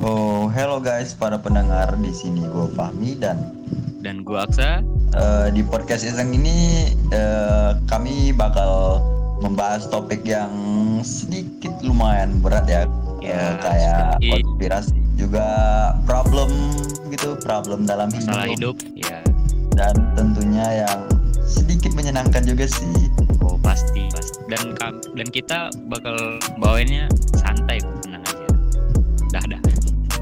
Oh, hello guys para pendengar di sini gue Fahmi dan dan gue Aksa. Uh, di podcast iseng ini uh, kami bakal membahas topik yang sedikit lumayan berat ya, Ya, uh, kayak sedikit. konspirasi juga problem gitu, problem dalam Masalah hidup, ya. dan tentunya yang sedikit menyenangkan juga sih. Oh pasti, pasti. Dan dan kita bakal bawainnya